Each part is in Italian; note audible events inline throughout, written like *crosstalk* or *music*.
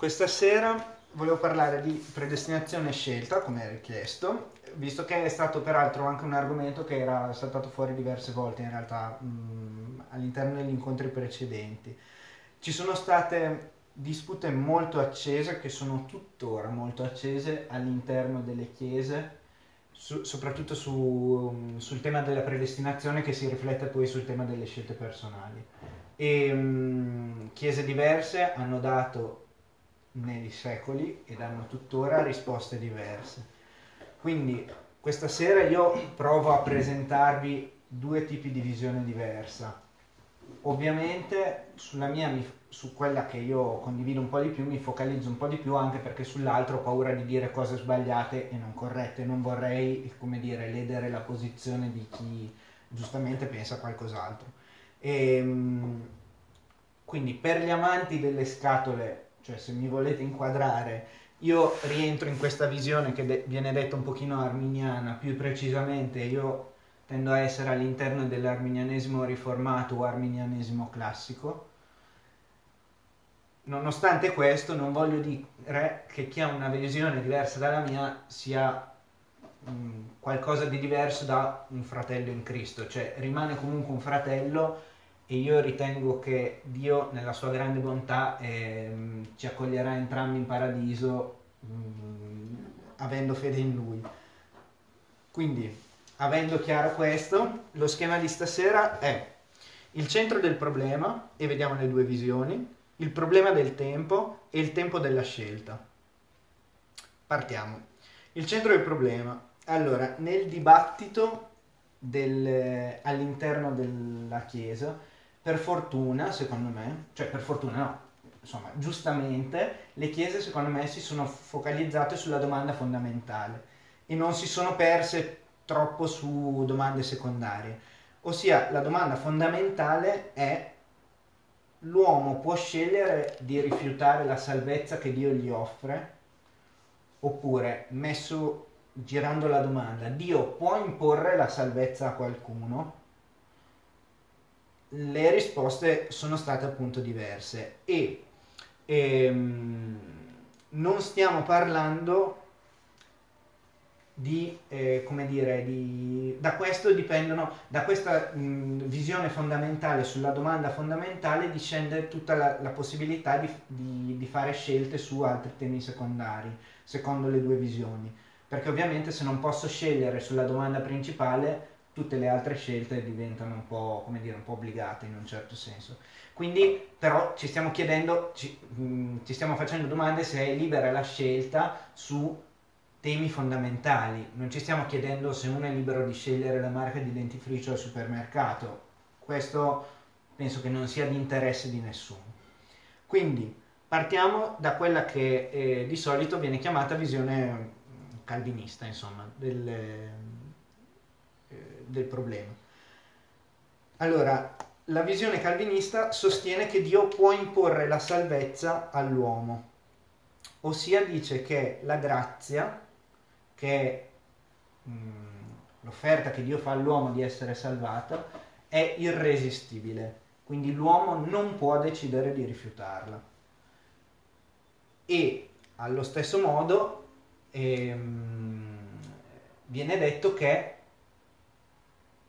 Questa sera volevo parlare di predestinazione e scelta, come richiesto, visto che è stato peraltro anche un argomento che era saltato fuori diverse volte in realtà mh, all'interno degli incontri precedenti. Ci sono state dispute molto accese, che sono tuttora molto accese all'interno delle chiese, su, soprattutto su, sul tema della predestinazione che si riflette poi sul tema delle scelte personali. E mh, chiese diverse hanno dato nei secoli ed hanno tuttora risposte diverse. Quindi questa sera io provo a presentarvi due tipi di visione diversa. Ovviamente sulla mia, su quella che io condivido un po' di più, mi focalizzo un po' di più anche perché sull'altro ho paura di dire cose sbagliate e non corrette. Non vorrei, come dire, ledere la posizione di chi giustamente pensa qualcos'altro. E, ehm, quindi per gli amanti delle scatole cioè se mi volete inquadrare, io rientro in questa visione che de- viene detta un pochino arminiana, più precisamente io tendo a essere all'interno dell'arminianesimo riformato o arminianesimo classico. Nonostante questo, non voglio dire che chi ha una visione diversa dalla mia sia mh, qualcosa di diverso da un fratello in Cristo, cioè rimane comunque un fratello e io ritengo che Dio nella sua grande bontà eh, ci accoglierà entrambi in paradiso mh, mm, avendo fede in Lui. Quindi, avendo chiaro questo, lo schema di stasera è il centro del problema, e vediamo le due visioni, il problema del tempo e il tempo della scelta. Partiamo. Il centro del problema. Allora, nel dibattito del, all'interno della Chiesa, per fortuna, secondo me, cioè per fortuna no, insomma, giustamente le chiese secondo me si sono focalizzate sulla domanda fondamentale e non si sono perse troppo su domande secondarie. Ossia, la domanda fondamentale è l'uomo può scegliere di rifiutare la salvezza che Dio gli offre? Oppure, messo girando la domanda, Dio può imporre la salvezza a qualcuno? Le risposte sono state appunto diverse e ehm, non stiamo parlando di, eh, come dire, di, da questo dipendono, da questa mh, visione fondamentale sulla domanda fondamentale discende tutta la, la possibilità di, di, di, fare scelte su altri temi secondari, secondo le due visioni. Perché ovviamente se non posso scegliere sulla domanda principale, tutte le altre scelte diventano un po', come dire, un po' obbligate in un certo senso. Quindi però ci stiamo chiedendo, ci, mh, mm, ci stiamo facendo domande se è libera la scelta su temi fondamentali, non ci stiamo chiedendo se uno è libero di scegliere la marca di dentifricio al supermercato, questo penso che non sia di interesse di nessuno. Quindi partiamo da quella che eh, di solito viene chiamata visione calvinista, insomma, del, del problema. Allora, la visione calvinista sostiene che Dio può imporre la salvezza all'uomo, ossia dice che la grazia, che è mh, l'offerta che Dio fa all'uomo di essere salvato, è irresistibile, quindi l'uomo non può decidere di rifiutarla. E allo stesso modo ehm, viene detto che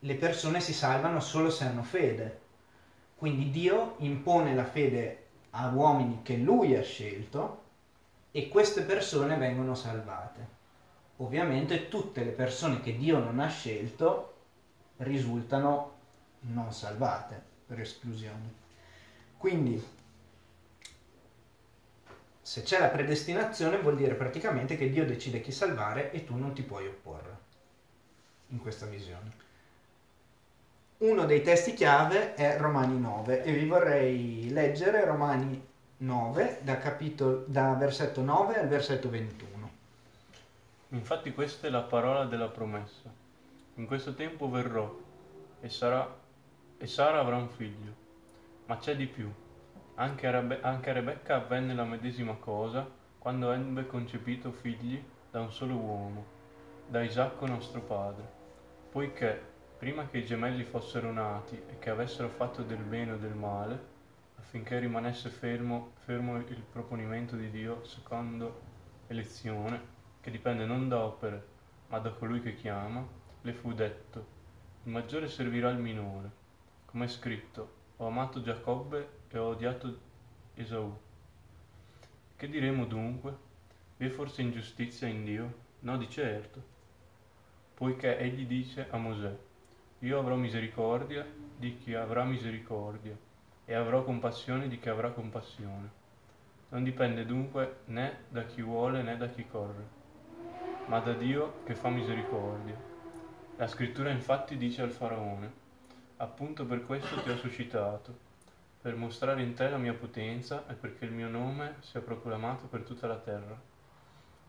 le persone si salvano solo se hanno fede. Quindi Dio impone la fede a uomini che lui ha scelto e queste persone vengono salvate. Ovviamente tutte le persone che Dio non ha scelto risultano non salvate per esclusione. Quindi se c'è la predestinazione vuol dire praticamente che Dio decide chi salvare e tu non ti puoi opporre in questa visione. Uno dei testi chiave è Romani 9 e vi vorrei leggere Romani 9 da, capitolo, da versetto 9 al versetto 21. Infatti questa è la parola della promessa. In questo tempo verrò e, sarà, e Sara avrà un figlio. Ma c'è di più. Anche a, Rebe- anche a Rebecca avvenne la medesima cosa quando ebbe concepito figli da un solo uomo, da Isacco nostro padre, poiché prima che i gemelli fossero nati e che avessero fatto del bene o del male, affinché rimanesse fermo, fermo il proponimento di Dio secondo elezione, che dipende non da opere, ma da colui che chiama, le fu detto, il maggiore servirà il minore, come è scritto, ho amato Giacobbe e ho odiato Esaù. Che diremo dunque? Vi è forse ingiustizia in Dio? No, di certo. Poiché egli dice a Mosè, io avrò misericordia di chi avrà misericordia e avrò compassione di chi avrà compassione. Non dipende dunque né da chi vuole né da chi corre, ma da Dio che fa misericordia. La scrittura infatti dice al faraone, appunto per questo ti ho suscitato, per mostrare in te la mia potenza e perché il mio nome sia proclamato per tutta la terra.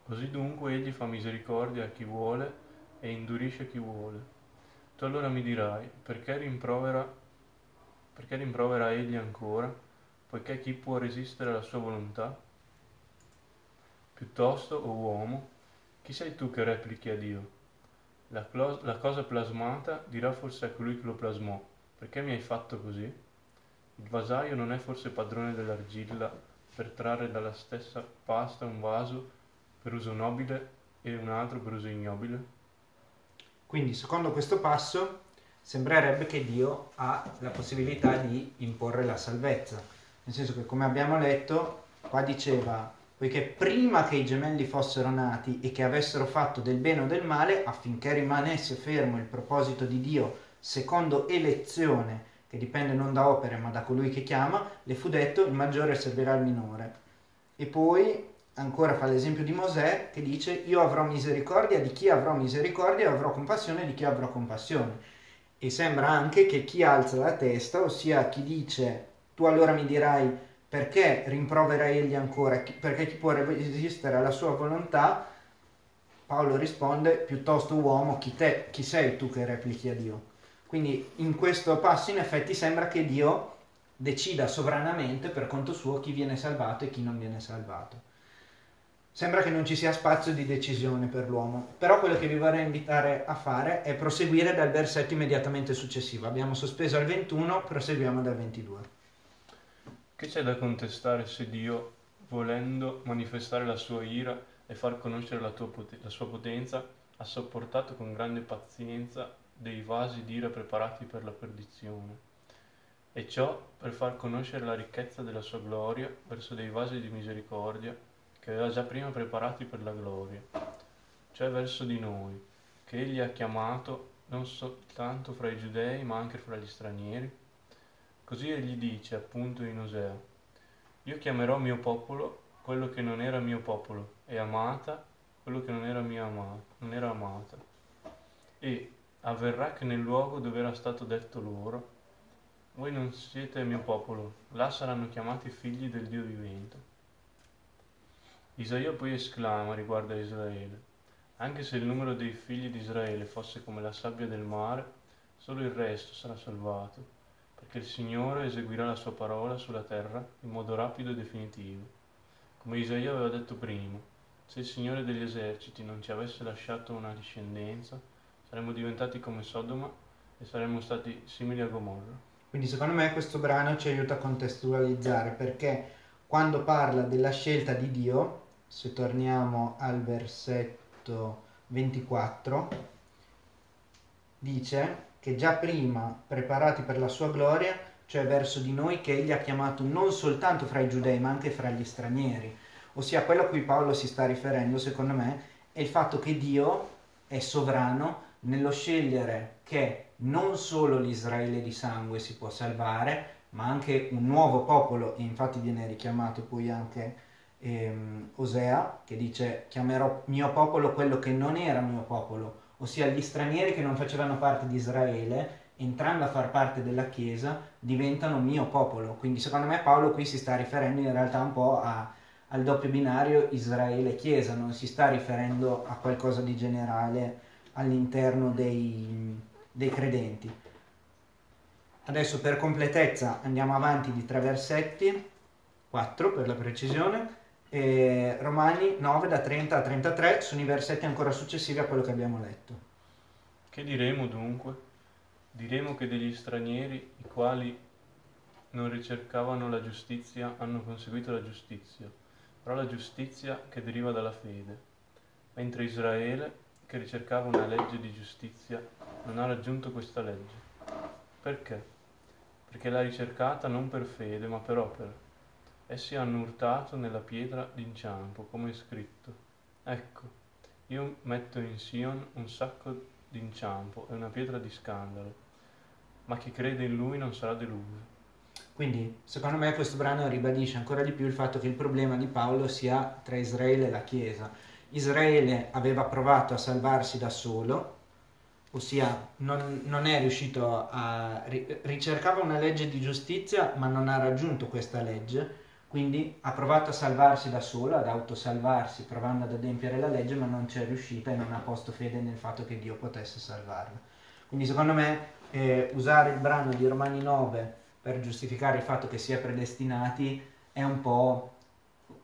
Così dunque egli fa misericordia a chi vuole e indurisce chi vuole. Tu allora mi dirai, perché rimprovera perché rimprovera egli ancora, poiché chi può resistere alla sua volontà? Piuttosto, o oh uomo, chi sei tu che replichi a Dio? La, clo- la cosa plasmata dirà forse a colui che lo plasmò, perché mi hai fatto così? Il vasaio non è forse padrone dell'argilla per trarre dalla stessa pasta un vaso per uso nobile e un altro per uso ignobile? Quindi, secondo questo passo, sembrerebbe che Dio ha la possibilità di imporre la salvezza. Nel senso che, come abbiamo letto, qua diceva, poiché prima che i gemelli fossero nati e che avessero fatto del bene o del male, affinché rimanesse fermo il proposito di Dio secondo elezione, che dipende non da opere ma da colui che chiama, le fu detto il maggiore servirà al minore. E poi ancora fa l'esempio di Mosè che dice io avrò misericordia di chi avrò misericordia e avrò compassione di chi avrò compassione e sembra anche che chi alza la testa, ossia chi dice tu allora mi dirai perché rimprovera egli ancora, perché chi può resistere alla sua volontà, Paolo risponde piuttosto uomo, chi, te, chi sei tu che replichi a Dio? Quindi in questo passo in effetti sembra che Dio decida sovranamente per conto suo chi viene salvato e chi non viene salvato sembra che non ci sia spazio di decisione per l'uomo. Però quello che vi vorrei invitare a fare è proseguire dal versetto immediatamente successivo. Abbiamo sospeso al 21, proseguiamo dal 22. Che c'è da contestare se Dio, volendo manifestare la sua ira e far conoscere la, pot- la sua potenza, ha sopportato con grande pazienza dei vasi d'ira preparati per la perdizione? E ciò per far conoscere la ricchezza della sua gloria verso dei vasi di misericordia che aveva già prima preparati per la gloria, cioè verso di noi, che egli ha chiamato non soltanto fra i giudei ma anche fra gli stranieri. Così egli dice appunto in Osea, io chiamerò mio popolo quello che non era mio popolo e amata quello che non era mia amata, non era amata. E avverrà che nel luogo dove era stato detto loro, voi non siete mio popolo, là saranno chiamati figli del Dio vivente. Isaia poi esclama riguardo a Israele, anche se il numero dei figli di Israele fosse come la sabbia del mare, solo il resto sarà salvato, perché il Signore eseguirà la sua parola sulla terra in modo rapido e definitivo. Come Isaia aveva detto prima, se il Signore degli eserciti non ci avesse lasciato una discendenza, saremmo diventati come Sodoma e saremmo stati simili a Gomorra. Quindi secondo me questo brano ci aiuta a contestualizzare perché quando parla della scelta di Dio se torniamo al versetto 24, dice che già prima preparati per la sua gloria, cioè verso di noi che egli ha chiamato non soltanto fra i giudei ma anche fra gli stranieri. Ossia quello a cui Paolo si sta riferendo, secondo me, è il fatto che Dio è sovrano nello scegliere che non solo l'Israele di sangue si può salvare, ma anche un nuovo popolo, e infatti viene richiamato poi anche ehm, Osea che dice chiamerò mio popolo quello che non era mio popolo, ossia gli stranieri che non facevano parte di Israele, entrando a far parte della Chiesa, diventano mio popolo. Quindi secondo me Paolo qui si sta riferendo in realtà un po' a, al doppio binario Israele-Chiesa, non si sta riferendo a qualcosa di generale all'interno dei, dei credenti. Adesso per completezza andiamo avanti di tre versetti, 4 per la precisione, e Romani 9 da 30 a 33 sono i versetti ancora successivi a quello che abbiamo letto. Che diremo dunque? Diremo che degli stranieri, i quali non ricercavano la giustizia hanno conseguito la giustizia, però la giustizia che deriva dalla fede, mentre Israele, che ricercava una legge di giustizia, non ha raggiunto questa legge. Perché? Perché l'ha ricercata non per fede, ma per opera. Essi hanno urtato nella pietra d'inciampo, come è scritto. Ecco, io metto in Sion un sacco d'inciampo e una pietra di scandalo, ma chi crede in lui non sarà deluso. Quindi, secondo me, questo brano ribadisce ancora di più il fatto che il problema di Paolo sia tra Israele e la Chiesa. Israele aveva provato a salvarsi da solo, ossia non, non è riuscito a... ricercava una legge di giustizia ma non ha raggiunto questa legge, quindi ha provato a salvarsi da solo, ad autosalvarsi, provando ad adempiere la legge, ma non ci è riuscita e non ha posto fede nel fatto che Dio potesse salvarla. Quindi secondo me eh, usare il brano di Romani 9 per giustificare il fatto che si è predestinati è un po'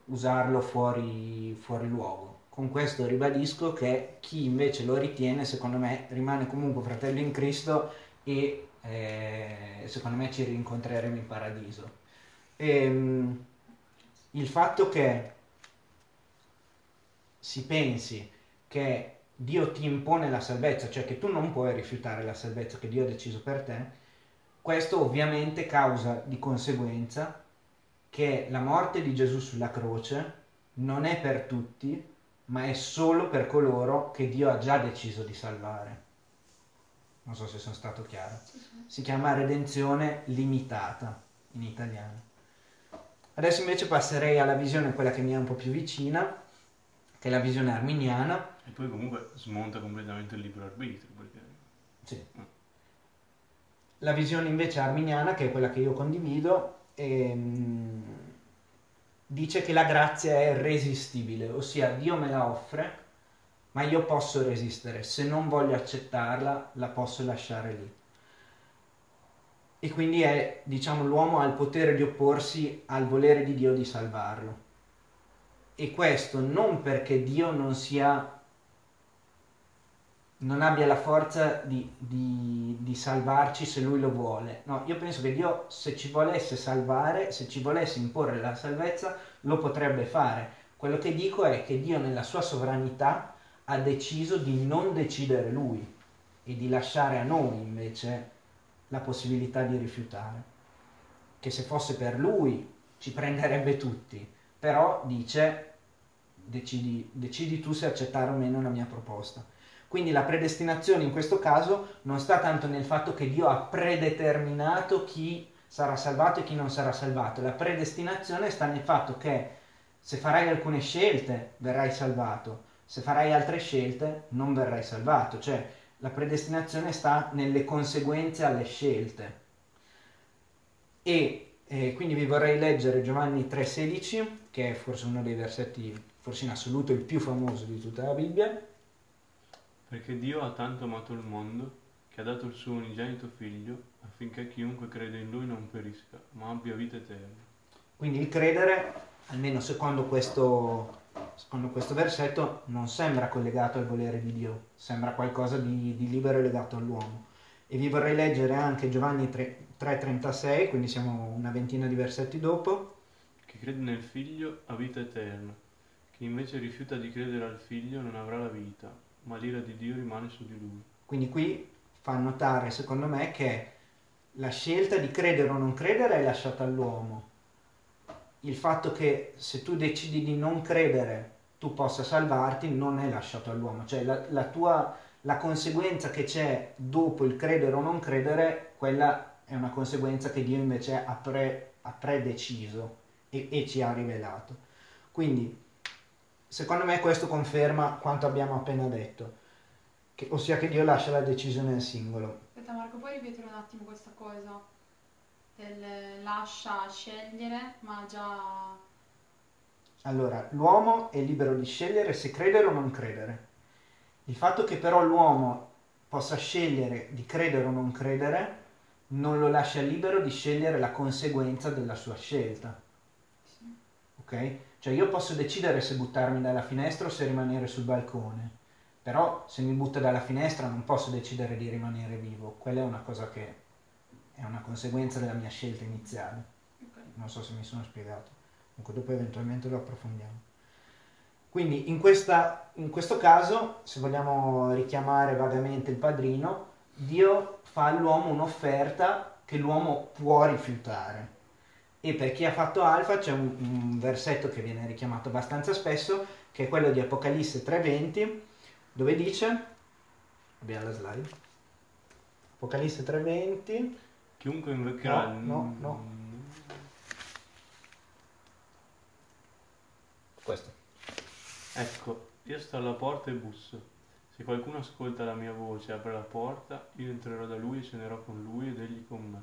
usarlo fuori, fuori luogo. Con questo ribadisco che chi invece lo ritiene, secondo me, rimane comunque fratello in Cristo e eh, secondo me ci rincontreremo in paradiso. E, ehm, il fatto che si pensi che Dio ti impone la salvezza, cioè che tu non puoi rifiutare la salvezza che Dio ha deciso per te, questo ovviamente causa di conseguenza che la morte di Gesù sulla croce non è per tutti, ma è solo per coloro che Dio ha già deciso di salvare. Non so se sono stato chiaro. Si chiama redenzione limitata in italiano. Adesso invece passerei alla visione, quella che mi è un po' più vicina, che è la visione arminiana. E poi comunque smonta completamente il libero arbitrio. Perché... Sì. La visione invece arminiana, che è quella che io condivido, ehm, dice che la grazia è irresistibile, ossia Dio me la offre, ma io posso resistere, se non voglio accettarla la posso lasciare lì. E quindi è, diciamo, l'uomo ha il potere di opporsi al volere di Dio di salvarlo. E questo non perché Dio non sia non abbia la forza di, di, di, salvarci se lui lo vuole. No, io penso che Dio se ci volesse salvare, se ci volesse imporre la salvezza, lo potrebbe fare. Quello che dico è che Dio nella sua sovranità ha deciso di non decidere lui e di lasciare a noi invece la possibilità di rifiutare. Che se fosse per lui ci prenderebbe tutti, però dice decidi, decidi tu se accettare o meno la mia proposta. Quindi la predestinazione in questo caso non sta tanto nel fatto che Dio ha predeterminato chi sarà salvato e chi non sarà salvato. La predestinazione sta nel fatto che se farai alcune scelte verrai salvato, se farai altre scelte non verrai salvato. Cioè la predestinazione sta nelle conseguenze alle scelte. E eh, quindi vi vorrei leggere Giovanni 3,16, che è forse uno dei versetti, forse in assoluto il più famoso di tutta la Bibbia perché Dio ha tanto amato il mondo che ha dato il suo unigenito figlio affinché chiunque crede in lui non perisca, ma abbia vita eterna. Quindi il credere, almeno secondo questo, secondo questo versetto, non sembra collegato al volere di Dio, sembra qualcosa di, di libero e legato all'uomo. E vi vorrei leggere anche Giovanni 3,36, quindi siamo una ventina di versetti dopo. Chi crede nel figlio ha vita eterna, chi invece rifiuta di credere al figlio non avrà la vita, ma l'ira di Dio rimane su di lui. Quindi qui fa notare, secondo me, che la scelta di credere o non credere è lasciata all'uomo. Il fatto che se tu decidi di non credere tu possa salvarti non è lasciato all'uomo. Cioè la, la tua la conseguenza che c'è dopo il credere o non credere, quella è una conseguenza che Dio invece ha, pre, ha predeciso e, e, ci ha rivelato. Quindi secondo me questo conferma quanto abbiamo appena detto, che, ossia che Dio lascia la decisione al singolo. Aspetta Marco, puoi ripetere un attimo questa cosa? Del lascia scegliere, ma già... Allora, l'uomo è libero di scegliere se credere o non credere. Il fatto che però l'uomo possa scegliere di credere o non credere non lo lascia libero di scegliere la conseguenza della sua scelta. Sì. Ok? Cioè io posso decidere se buttarmi dalla finestra o se rimanere sul balcone, però se mi butto dalla finestra non posso decidere di rimanere vivo, quella è una cosa che è una conseguenza della mia scelta iniziale. Ok. Non so se mi sono spiegato. Comunque dopo eventualmente lo approfondiamo. Quindi in, questa- in questo caso, se vogliamo richiamare vagamente il padrino, Dio fa all'uomo un'offerta che l'uomo può rifiutare. E per chi ha fatto alfa c'è un, un versetto che viene richiamato abbastanza spesso, che è quello di Apocalisse 3:20, dove dice, abbiamo la slide, Apocalisse 3:20, Chiunque invocherà No, il- no, no. questo. Ecco, io sto alla porta e busso. Se qualcuno ascolta la mia voce e apre la porta, io entrerò da lui e cenerò con lui ed egli con me.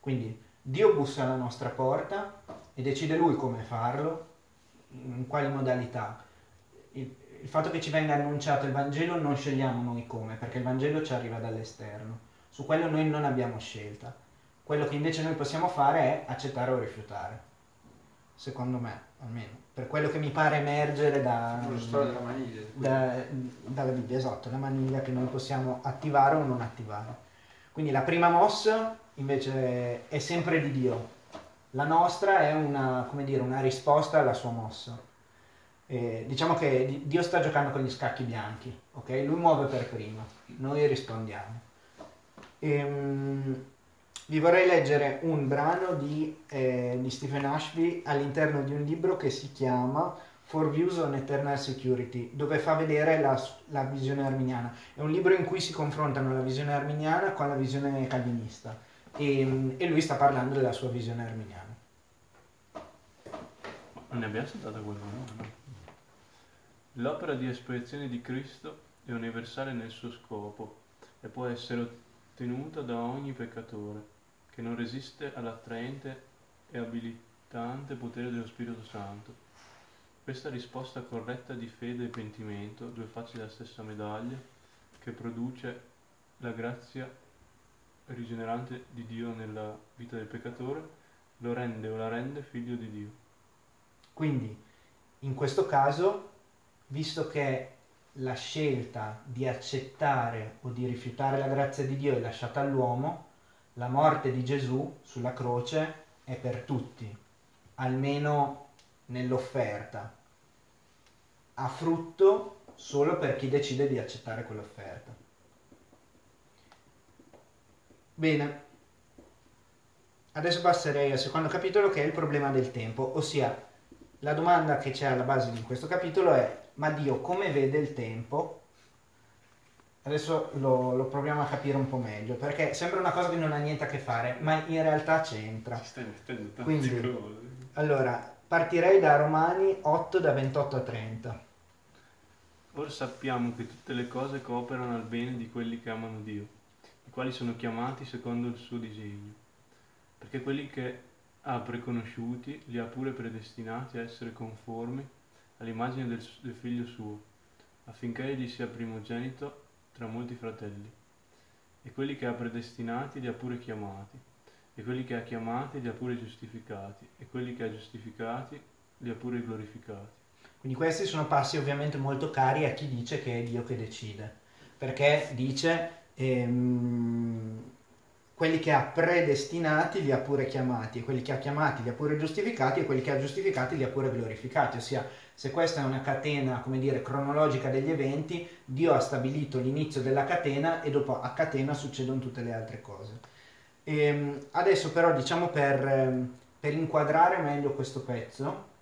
Quindi Dio bussa alla nostra porta e decide lui come farlo, in quali modalità. Il, il fatto che ci venga annunciato il Vangelo non scegliamo noi come, perché il Vangelo ci arriva dall'esterno. Su quello noi non abbiamo scelta. Quello che invece noi possiamo fare è accettare o rifiutare. Secondo me, almeno. Per quello che mi pare emergere da, da- dalla Bibbia, esatto, la maniglia che noi possiamo attivare o non attivare. Quindi la prima mossa invece è sempre di Dio, la nostra è una, come dire, una risposta alla sua mossa. Eh, diciamo che di- Dio sta giocando con gli scacchi bianchi, ok? Lui muove per primo, noi rispondiamo. Ehm, vi vorrei leggere un brano di, eh, di Stephen Ashby all'interno di un libro che si chiama For Views on Eternal Security, dove fa vedere la, la visione arminiana. È un libro in cui si confrontano la visione arminiana con la visione calvinista e, e lui sta parlando della sua visione arminiana. Non ne abbiamo saltato qualcuno? No. L'opera di espiazione di Cristo è universale nel suo scopo e può essere ottenuta da ogni peccatore che non resiste all'attraente e abilitante potere dello Spirito Santo. Questa risposta corretta di fede e pentimento, due facce della stessa medaglia, che produce la grazia rigenerante di Dio nella vita del peccatore, lo rende o la rende figlio di Dio. Quindi, in questo caso, visto che la scelta di accettare o di rifiutare la grazia di Dio è lasciata all'uomo, la morte di Gesù sulla croce è per tutti, almeno nell'offerta. Ha frutto solo per chi decide di accettare quell'offerta. Bene, adesso passerei al secondo capitolo che è il problema del tempo, ossia la domanda che c'è alla base di questo capitolo è ma Dio come vede il tempo? Adesso lo, lo proviamo a capire un po' meglio, perché sembra una cosa che non ha niente a che fare, ma in realtà c'entra. Ci stai mettendo tante Quindi- cose. Allora, partirei da Romani 8 da 28 a 30. Ora sappiamo che tutte le cose cooperano al bene di quelli che amano Dio, i quali sono chiamati secondo il suo disegno. Perché quelli che ha preconosciuti li ha pure predestinati a essere conformi all'immagine del, del figlio suo, affinché egli sia primogenito tra molti fratelli. E quelli che ha predestinati li ha pure chiamati, e quelli che ha chiamati li ha pure giustificati, e quelli che ha giustificati li ha pure glorificati. Quindi questi sono passi ovviamente molto cari a chi dice che è Dio che decide, perché dice ehm, quelli che ha predestinati li ha pure chiamati, e quelli che ha chiamati li ha pure giustificati, e quelli che ha giustificati li ha pure glorificati, ossia se questa è una catena, come dire, cronologica degli eventi, Dio ha stabilito l'inizio della catena e dopo a catena succedono tutte le altre cose. Ehm, adesso però diciamo per, ehm, per inquadrare meglio questo pezzo,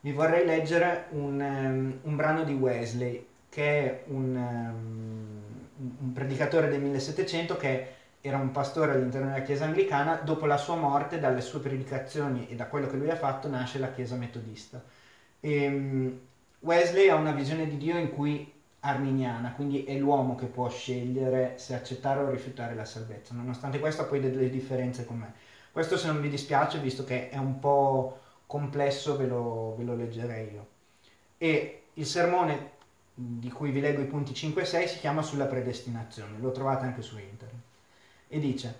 vi vorrei leggere un, ehm, un brano di Wesley, che è un, un predicatore del 1700 che era un pastore all'interno della Chiesa anglicana, dopo la sua morte, dalle sue predicazioni e da quello che lui ha fatto, nasce la Chiesa metodista. Ehm, Wesley ha una visione di Dio in cui arminiana, quindi è l'uomo che può scegliere se accettare o rifiutare la salvezza. Nonostante questo ha poi delle differenze con me. Questo se non vi dispiace, visto che è un po' complesso, ve lo, ve lo leggerei io. E il sermone di cui vi leggo i punti 5 e 6 si chiama sulla predestinazione, lo trovate anche su internet. E dice,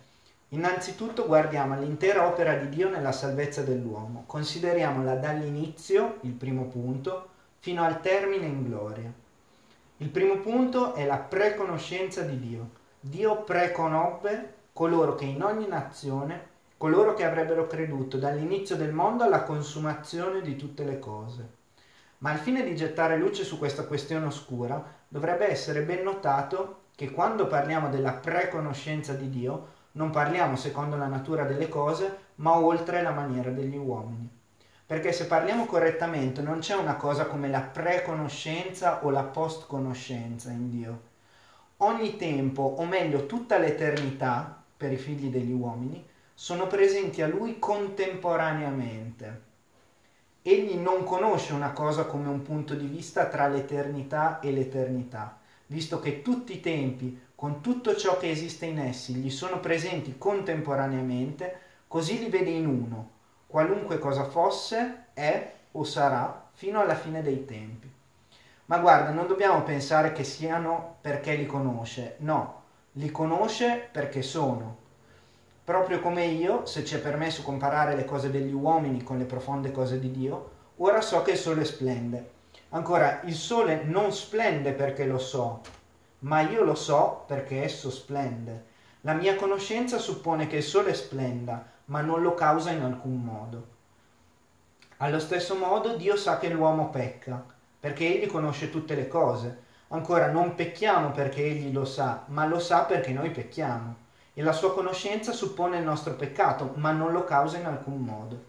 innanzitutto guardiamo all'intera opera di Dio nella salvezza dell'uomo, consideriamola dall'inizio, il primo punto, fino al termine in gloria. Il primo punto è la preconoscenza di Dio. Dio preconobbe coloro che in ogni nazione, coloro che avrebbero creduto dall'inizio del mondo alla consumazione di tutte le cose. Ma al fine di gettare luce su questa questione oscura, dovrebbe essere ben notato che quando parliamo della preconoscenza di Dio, non parliamo secondo la natura delle cose, ma oltre la maniera degli uomini. Perché se parliamo correttamente non c'è una cosa come la preconoscenza o la postconoscenza in Dio. Ogni tempo, o meglio tutta l'eternità, per i figli degli uomini, sono presenti a Lui contemporaneamente. Egli non conosce una cosa come un punto di vista tra l'eternità e l'eternità, visto che tutti i tempi, con tutto ciò che esiste in essi, gli sono presenti contemporaneamente, così li vede in uno, qualunque cosa fosse, è o sarà fino alla fine dei tempi. Ma guarda, non dobbiamo pensare che siano perché li conosce, no, li conosce perché sono. Proprio come io, se ci è permesso comparare le cose degli uomini con le profonde cose di Dio, ora so che il sole splende. Ancora, il sole non splende perché lo so, ma io lo so perché esso splende. La mia conoscenza suppone che il sole splenda, ma non lo causa in alcun modo. Allo stesso modo Dio sa che l'uomo pecca, perché egli conosce tutte le cose. Ancora non pecchiamo perché egli lo sa, ma lo sa perché noi pecchiamo. E la sua conoscenza suppone il nostro peccato, ma non lo causa in alcun modo.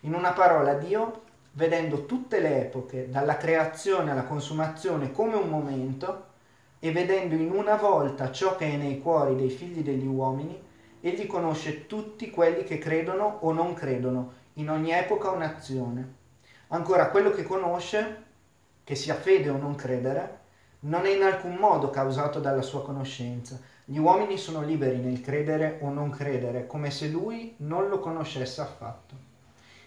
In una parola, Dio, vedendo tutte le epoche, dalla creazione alla consumazione come un momento, e vedendo in una volta ciò che è nei cuori dei figli degli uomini, egli conosce tutti quelli che credono o non credono, in ogni epoca o nazione. Ancora, quello che conosce, che sia fede o non credere, non è in alcun modo causato dalla sua conoscenza. Gli uomini sono liberi nel credere o non credere, come se lui non lo conoscesse affatto.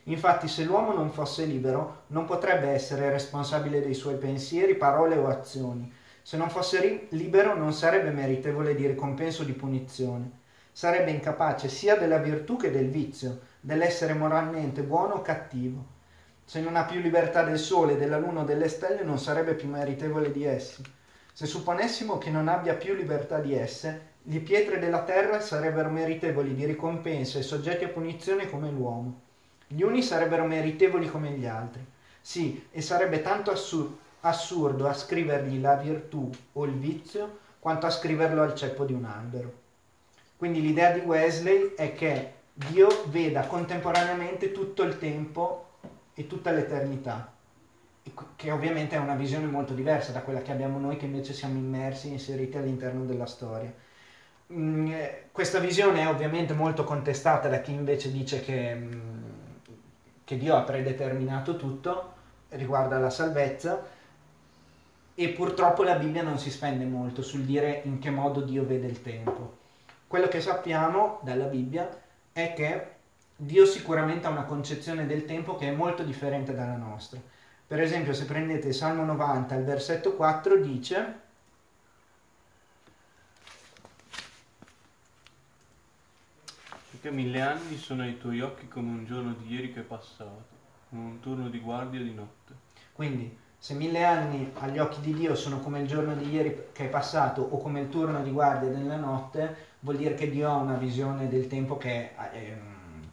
Infatti, se l'uomo non fosse libero, non potrebbe essere responsabile dei suoi pensieri, parole o azioni. Se non fosse libero, non sarebbe meritevole di ricompenso o di punizione sarebbe incapace sia della virtù che del vizio, dell'essere moralmente buono o cattivo. Se non ha più libertà del sole, della luna o delle stelle, non sarebbe più meritevole di essi. Se supponessimo che non abbia più libertà di esse, le pietre della terra sarebbero meritevoli di ricompensa e soggetti a punizione come l'uomo. Gli uni sarebbero meritevoli come gli altri. Sì, e sarebbe tanto assur- assurdo ascrivergli la virtù o il vizio quanto ascriverlo al ceppo di un albero. Quindi l'idea di Wesley è che Dio veda contemporaneamente tutto il tempo e tutta l'eternità, che ovviamente è una visione molto diversa da quella che abbiamo noi che invece siamo immersi, inseriti all'interno della storia. Mm, eh, questa visione è ovviamente molto contestata da chi invece dice che, mm, che Dio ha predeterminato tutto, riguarda la salvezza, e purtroppo la Bibbia non si spende molto sul dire in che modo Dio vede il tempo. Quello che sappiamo dalla Bibbia è che Dio sicuramente ha una concezione del tempo che è molto differente dalla nostra. Per esempio, se prendete Salmo 90, il versetto 4 dice Perché mille anni sono ai tuoi occhi come un giorno di ieri che è passato, come un turno di guardia di notte. Quindi, se mille anni agli occhi di Dio sono come il giorno di ieri che è passato o come il turno di guardia della notte, vuol dire che Dio ha una visione del tempo che è, è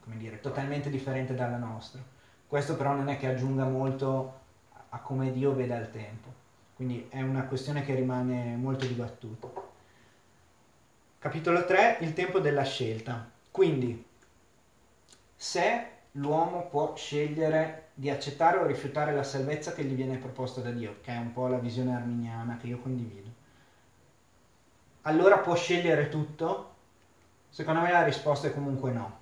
come dire, totalmente differente dalla nostra. Questo però non è che aggiunga molto a come Dio veda il tempo, quindi è una questione che rimane molto dibattuta. Capitolo 3, il tempo della scelta. Quindi, se l'uomo può scegliere di accettare o rifiutare la salvezza che gli viene proposta da Dio, che è un po' la visione arminiana che io condivido, allora può scegliere tutto? Secondo me la risposta è comunque no.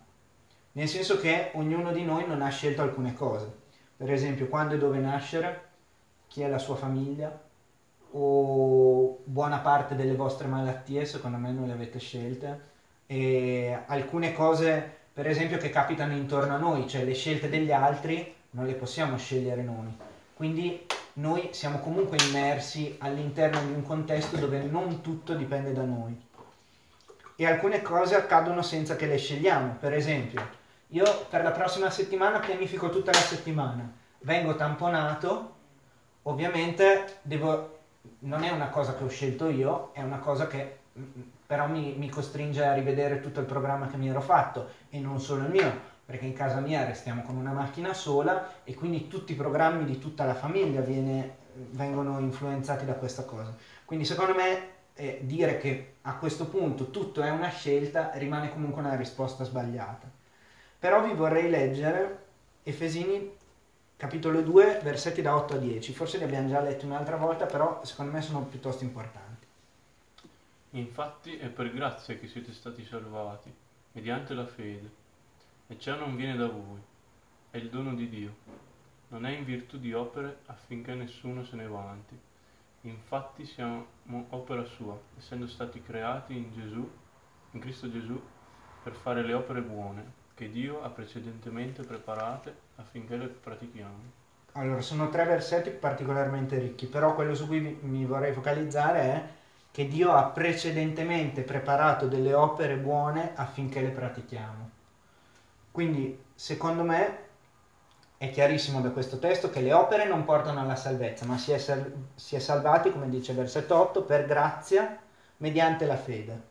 Nel senso che ognuno di noi non ha scelto alcune cose. Per esempio, quando e dove nascere, chi è la sua famiglia, o buona parte delle vostre malattie, secondo me non le avete scelte. E alcune cose, per esempio, che capitano intorno a noi, cioè le scelte degli altri, non le possiamo scegliere noi. Quindi noi siamo comunque immersi all'interno di un contesto dove non tutto dipende da noi. E alcune cose accadono senza che le scegliamo. Per esempio, io per la prossima settimana pianifico tutta la settimana, vengo tamponato, ovviamente devo, non è una cosa che ho scelto io, è una cosa che però mi, mi costringe a rivedere tutto il programma che mi ero fatto e non solo il mio, perché in casa mia restiamo con una macchina sola e quindi tutti i programmi di tutta la famiglia viene, vengono influenzati da questa cosa. Quindi secondo me eh, dire che a questo punto tutto è una scelta rimane comunque una risposta sbagliata. Però vi vorrei leggere Efesini capitolo 2 versetti da 8 a 10, forse li abbiamo già letti un'altra volta, però secondo me sono piuttosto importanti. Infatti è per grazia che siete stati salvati, mediante la fede e ciò non viene da voi, è il dono di Dio. Non è in virtù di opere affinché nessuno se ne vanti. Infatti siamo opera sua, essendo stati creati in Gesù, in Cristo Gesù, per fare le opere buone che Dio ha precedentemente preparate affinché le pratichiamo. Allora, sono tre versetti particolarmente ricchi, però quello su cui mi vorrei focalizzare è che Dio ha precedentemente preparato delle opere buone affinché le pratichiamo. Quindi, secondo me, è chiarissimo da questo testo che le opere non portano alla salvezza, ma si è, sal- si è salvati, come dice il versetto 8, per grazia mediante la fede.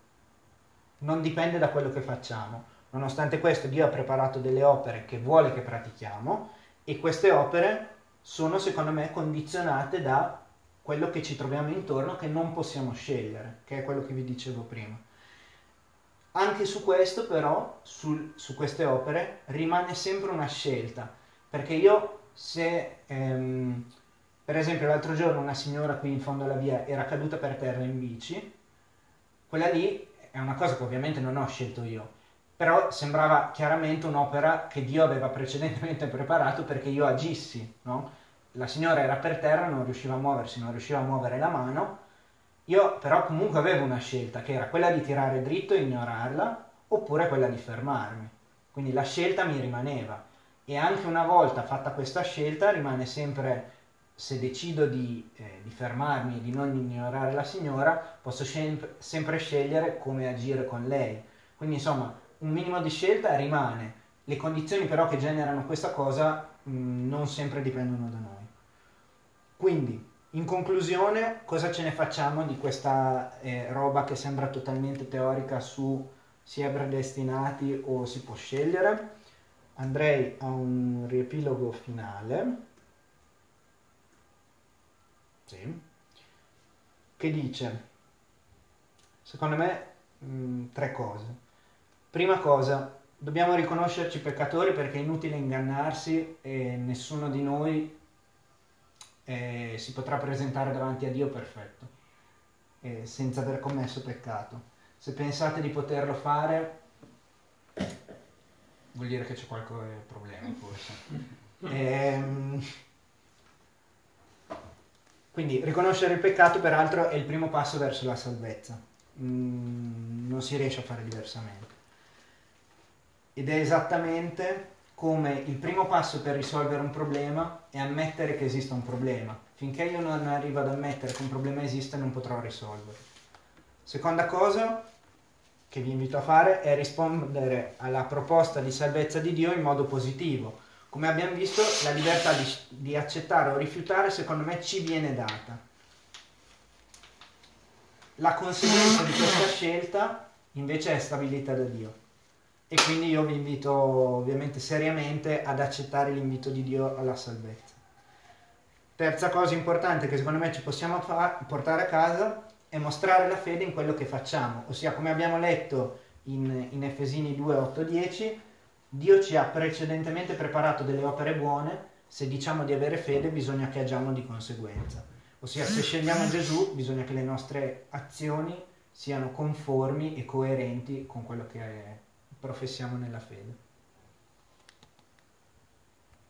Non dipende da quello che facciamo. Nonostante questo, Dio ha preparato delle opere che vuole che pratichiamo e queste opere sono, secondo me, condizionate da quello che ci troviamo intorno che non possiamo scegliere, che è quello che vi dicevo prima. Anche su questo però, sul, su queste opere, rimane sempre una scelta, perché io se, ehm, per esempio l'altro giorno una signora qui in fondo alla via era caduta per terra in bici, quella lì è una cosa che ovviamente non ho scelto io, però sembrava chiaramente un'opera che Dio aveva precedentemente *laughs* preparato perché io agissi, no? La signora era per terra, non riusciva a muoversi, non riusciva a muovere la mano, io però comunque avevo una scelta che era quella di tirare dritto e ignorarla oppure quella di fermarmi. Quindi la scelta mi rimaneva e anche una volta fatta questa scelta rimane sempre, se decido di, eh, di fermarmi e di non ignorare la signora, posso sempre, sempre scegliere come agire con lei. Quindi insomma un minimo di scelta rimane, le condizioni però che generano questa cosa mh, mm, non sempre dipendono da noi. Quindi in conclusione, cosa ce ne facciamo di questa eh, roba che sembra totalmente teorica su si è predestinati o si può scegliere? Andrei a un riepilogo finale, sì, che dice, secondo me, mh, mm, tre cose. Prima cosa, dobbiamo riconoscerci peccatori perché è inutile ingannarsi e nessuno di noi eh, si potrà presentare davanti a Dio perfetto, eh, senza aver commesso peccato. Se pensate di poterlo fare, vuol dire che c'è qualche problema forse. *laughs* Ehm, quindi riconoscere il peccato peraltro è il primo passo verso la salvezza, mm, non si riesce a fare diversamente. Ed è esattamente come il primo passo per risolvere un problema è ammettere che esista un problema. Finché io non arrivo ad ammettere che un problema esiste non potrò risolverlo. Seconda cosa che vi invito a fare è rispondere alla proposta di salvezza di Dio in modo positivo. Come abbiamo visto, la libertà di, di accettare o rifiutare secondo me ci viene data. La conseguenza di questa scelta invece è stabilita da Dio e quindi io vi invito ovviamente seriamente ad accettare l'invito di Dio alla salvezza. Terza cosa importante che secondo me ci possiamo fa- portare a casa è mostrare la fede in quello che facciamo, ossia come abbiamo letto in, in Efesini 2, 8, 10, Dio ci ha precedentemente preparato delle opere buone, se diciamo di avere fede bisogna che agiamo di conseguenza. Ossia se scegliamo Gesù bisogna che le nostre azioni siano conformi e coerenti con quello che è professiamo nella fede.